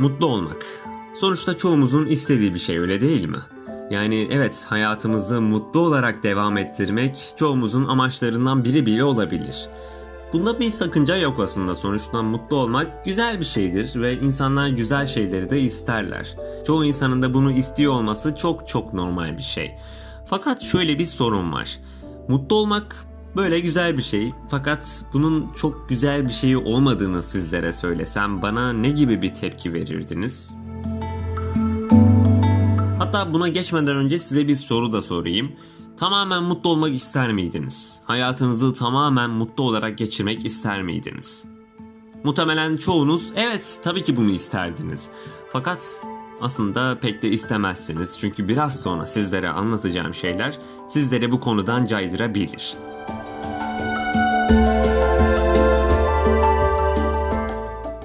Mutlu olmak. Sonuçta çoğumuzun istediği bir şey öyle değil mi? Yani evet hayatımızı mutlu olarak devam ettirmek çoğumuzun amaçlarından biri bile olabilir. Bunda bir sakınca yok aslında sonuçta mutlu olmak güzel bir şeydir ve insanlar güzel şeyleri de isterler. Çoğu insanın da bunu istiyor olması çok çok normal bir şey. Fakat şöyle bir sorun var. Mutlu olmak böyle güzel bir şey fakat bunun çok güzel bir şey olmadığını sizlere söylesem bana ne gibi bir tepki verirdiniz? Hatta buna geçmeden önce size bir soru da sorayım. Tamamen mutlu olmak ister miydiniz? Hayatınızı tamamen mutlu olarak geçirmek ister miydiniz? Muhtemelen çoğunuz evet tabii ki bunu isterdiniz. Fakat aslında pek de istemezsiniz çünkü biraz sonra sizlere anlatacağım şeyler sizleri bu konudan caydırabilir.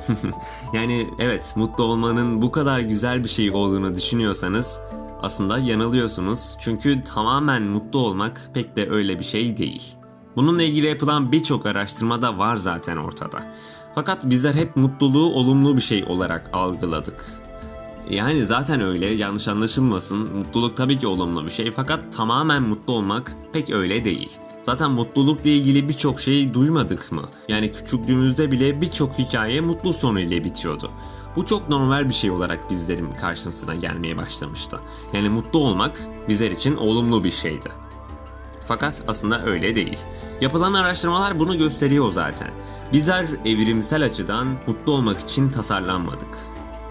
yani evet mutlu olmanın bu kadar güzel bir şey olduğunu düşünüyorsanız aslında yanılıyorsunuz çünkü tamamen mutlu olmak pek de öyle bir şey değil. Bununla ilgili yapılan birçok araştırma da var zaten ortada. Fakat bizler hep mutluluğu olumlu bir şey olarak algıladık. Yani zaten öyle yanlış anlaşılmasın. Mutluluk tabii ki olumlu bir şey fakat tamamen mutlu olmak pek öyle değil. Zaten mutlulukla ilgili birçok şey duymadık mı? Yani küçüklüğümüzde bile birçok hikaye mutlu sonuyla bitiyordu. Bu çok normal bir şey olarak bizlerin karşısına gelmeye başlamıştı. Yani mutlu olmak bizler için olumlu bir şeydi. Fakat aslında öyle değil. Yapılan araştırmalar bunu gösteriyor zaten. Bizler evrimsel açıdan mutlu olmak için tasarlanmadık.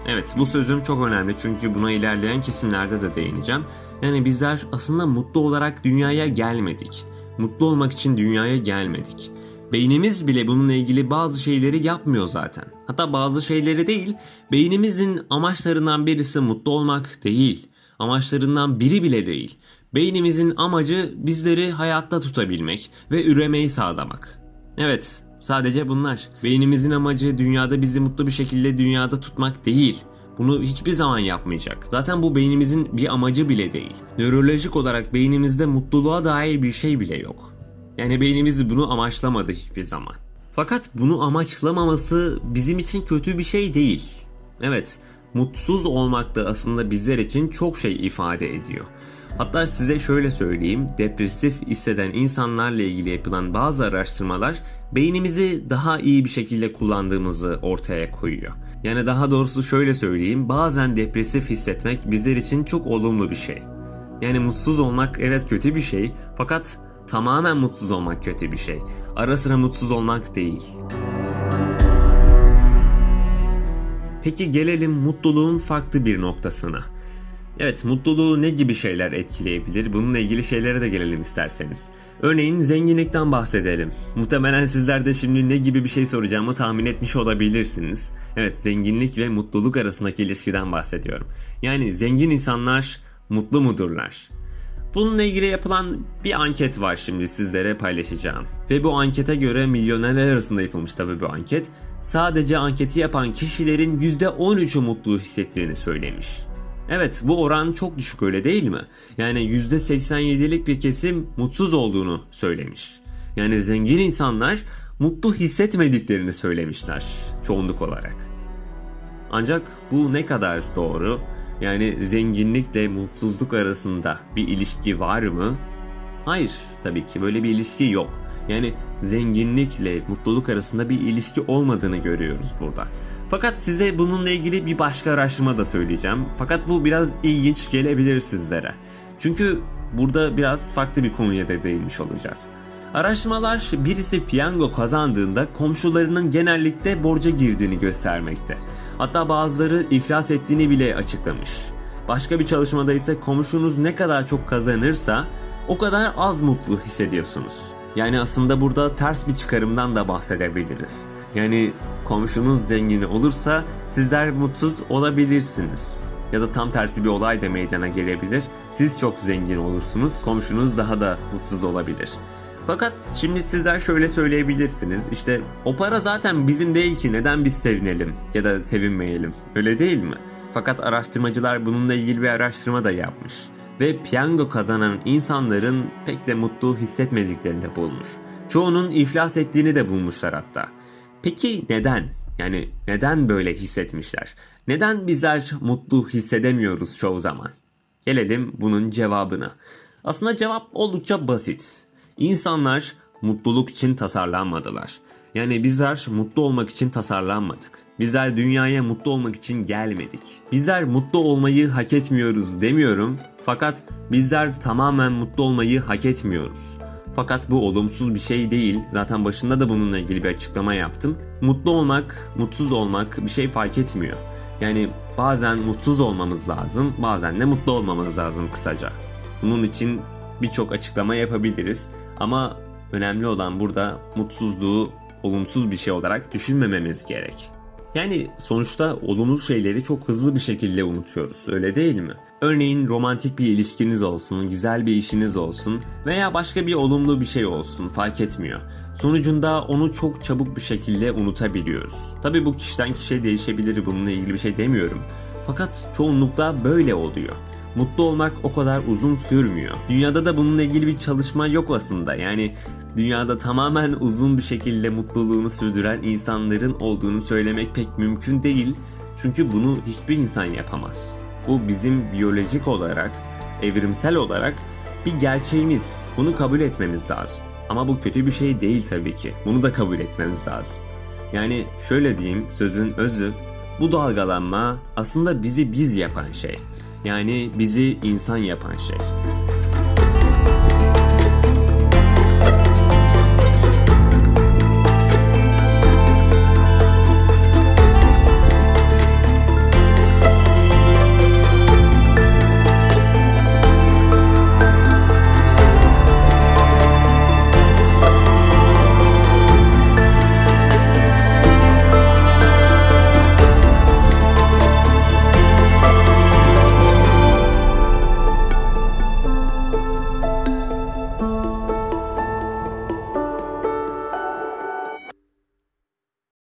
Evet bu sözüm çok önemli çünkü buna ilerleyen kesimlerde de değineceğim. Yani bizler aslında mutlu olarak dünyaya gelmedik. Mutlu olmak için dünyaya gelmedik. Beynimiz bile bununla ilgili bazı şeyleri yapmıyor zaten. Hatta bazı şeyleri değil, beynimizin amaçlarından birisi mutlu olmak değil. Amaçlarından biri bile değil. Beynimizin amacı bizleri hayatta tutabilmek ve üremeyi sağlamak. Evet, sadece bunlar. Beynimizin amacı dünyada bizi mutlu bir şekilde dünyada tutmak değil. Bunu hiçbir zaman yapmayacak. Zaten bu beynimizin bir amacı bile değil. Nörolojik olarak beynimizde mutluluğa dair bir şey bile yok. Yani beynimiz bunu amaçlamadı hiçbir zaman. Fakat bunu amaçlamaması bizim için kötü bir şey değil. Evet, mutsuz olmak da aslında bizler için çok şey ifade ediyor. Hatta size şöyle söyleyeyim, depresif hisseden insanlarla ilgili yapılan bazı araştırmalar beynimizi daha iyi bir şekilde kullandığımızı ortaya koyuyor. Yani daha doğrusu şöyle söyleyeyim, bazen depresif hissetmek bizler için çok olumlu bir şey. Yani mutsuz olmak evet kötü bir şey fakat tamamen mutsuz olmak kötü bir şey. Ara sıra mutsuz olmak değil. Peki gelelim mutluluğun farklı bir noktasına. Evet mutluluğu ne gibi şeyler etkileyebilir? Bununla ilgili şeylere de gelelim isterseniz. Örneğin zenginlikten bahsedelim. Muhtemelen sizler de şimdi ne gibi bir şey soracağımı tahmin etmiş olabilirsiniz. Evet zenginlik ve mutluluk arasındaki ilişkiden bahsediyorum. Yani zengin insanlar mutlu mudurlar? Bununla ilgili yapılan bir anket var şimdi sizlere paylaşacağım. Ve bu ankete göre milyonerler arasında yapılmış tabi bu anket. Sadece anketi yapan kişilerin %13'ü mutlu hissettiğini söylemiş. Evet bu oran çok düşük öyle değil mi? Yani %87'lik bir kesim mutsuz olduğunu söylemiş. Yani zengin insanlar mutlu hissetmediklerini söylemişler çoğunluk olarak. Ancak bu ne kadar doğru? Yani zenginlikle mutsuzluk arasında bir ilişki var mı? Hayır tabii ki böyle bir ilişki yok. Yani zenginlikle mutluluk arasında bir ilişki olmadığını görüyoruz burada. Fakat size bununla ilgili bir başka araştırma da söyleyeceğim. Fakat bu biraz ilginç gelebilir sizlere. Çünkü burada biraz farklı bir konuya da değinmiş olacağız. Araştırmalar birisi piyango kazandığında komşularının genellikle borca girdiğini göstermekte. Hatta bazıları iflas ettiğini bile açıklamış. Başka bir çalışmada ise komşunuz ne kadar çok kazanırsa o kadar az mutlu hissediyorsunuz. Yani aslında burada ters bir çıkarımdan da bahsedebiliriz. Yani komşunuz zengin olursa sizler mutsuz olabilirsiniz. Ya da tam tersi bir olay da meydana gelebilir. Siz çok zengin olursunuz, komşunuz daha da mutsuz olabilir. Fakat şimdi sizler şöyle söyleyebilirsiniz. İşte o para zaten bizim değil ki neden biz sevinelim ya da sevinmeyelim. Öyle değil mi? Fakat araştırmacılar bununla ilgili bir araştırma da yapmış. Ve piyango kazanan insanların pek de mutlu hissetmediklerini bulmuş. Çoğunun iflas ettiğini de bulmuşlar hatta. Peki neden? Yani neden böyle hissetmişler? Neden bizler mutlu hissedemiyoruz çoğu zaman? Gelelim bunun cevabına. Aslında cevap oldukça basit. İnsanlar mutluluk için tasarlanmadılar. Yani bizler mutlu olmak için tasarlanmadık. Bizler dünyaya mutlu olmak için gelmedik. Bizler mutlu olmayı hak etmiyoruz demiyorum. Fakat bizler tamamen mutlu olmayı hak etmiyoruz. Fakat bu olumsuz bir şey değil. Zaten başında da bununla ilgili bir açıklama yaptım. Mutlu olmak, mutsuz olmak bir şey fark etmiyor. Yani bazen mutsuz olmamız lazım, bazen de mutlu olmamız lazım kısaca. Bunun için birçok açıklama yapabiliriz ama önemli olan burada mutsuzluğu olumsuz bir şey olarak düşünmememiz gerek. Yani sonuçta olumlu şeyleri çok hızlı bir şekilde unutuyoruz öyle değil mi? Örneğin romantik bir ilişkiniz olsun, güzel bir işiniz olsun veya başka bir olumlu bir şey olsun fark etmiyor. Sonucunda onu çok çabuk bir şekilde unutabiliyoruz. Tabi bu kişiden kişiye değişebilir bununla ilgili bir şey demiyorum. Fakat çoğunlukla böyle oluyor mutlu olmak o kadar uzun sürmüyor. Dünyada da bununla ilgili bir çalışma yok aslında. Yani dünyada tamamen uzun bir şekilde mutluluğunu sürdüren insanların olduğunu söylemek pek mümkün değil. Çünkü bunu hiçbir insan yapamaz. Bu bizim biyolojik olarak, evrimsel olarak bir gerçeğimiz. Bunu kabul etmemiz lazım. Ama bu kötü bir şey değil tabii ki. Bunu da kabul etmemiz lazım. Yani şöyle diyeyim sözün özü bu dalgalanma aslında bizi biz yapan şey. Yani bizi insan yapan şey.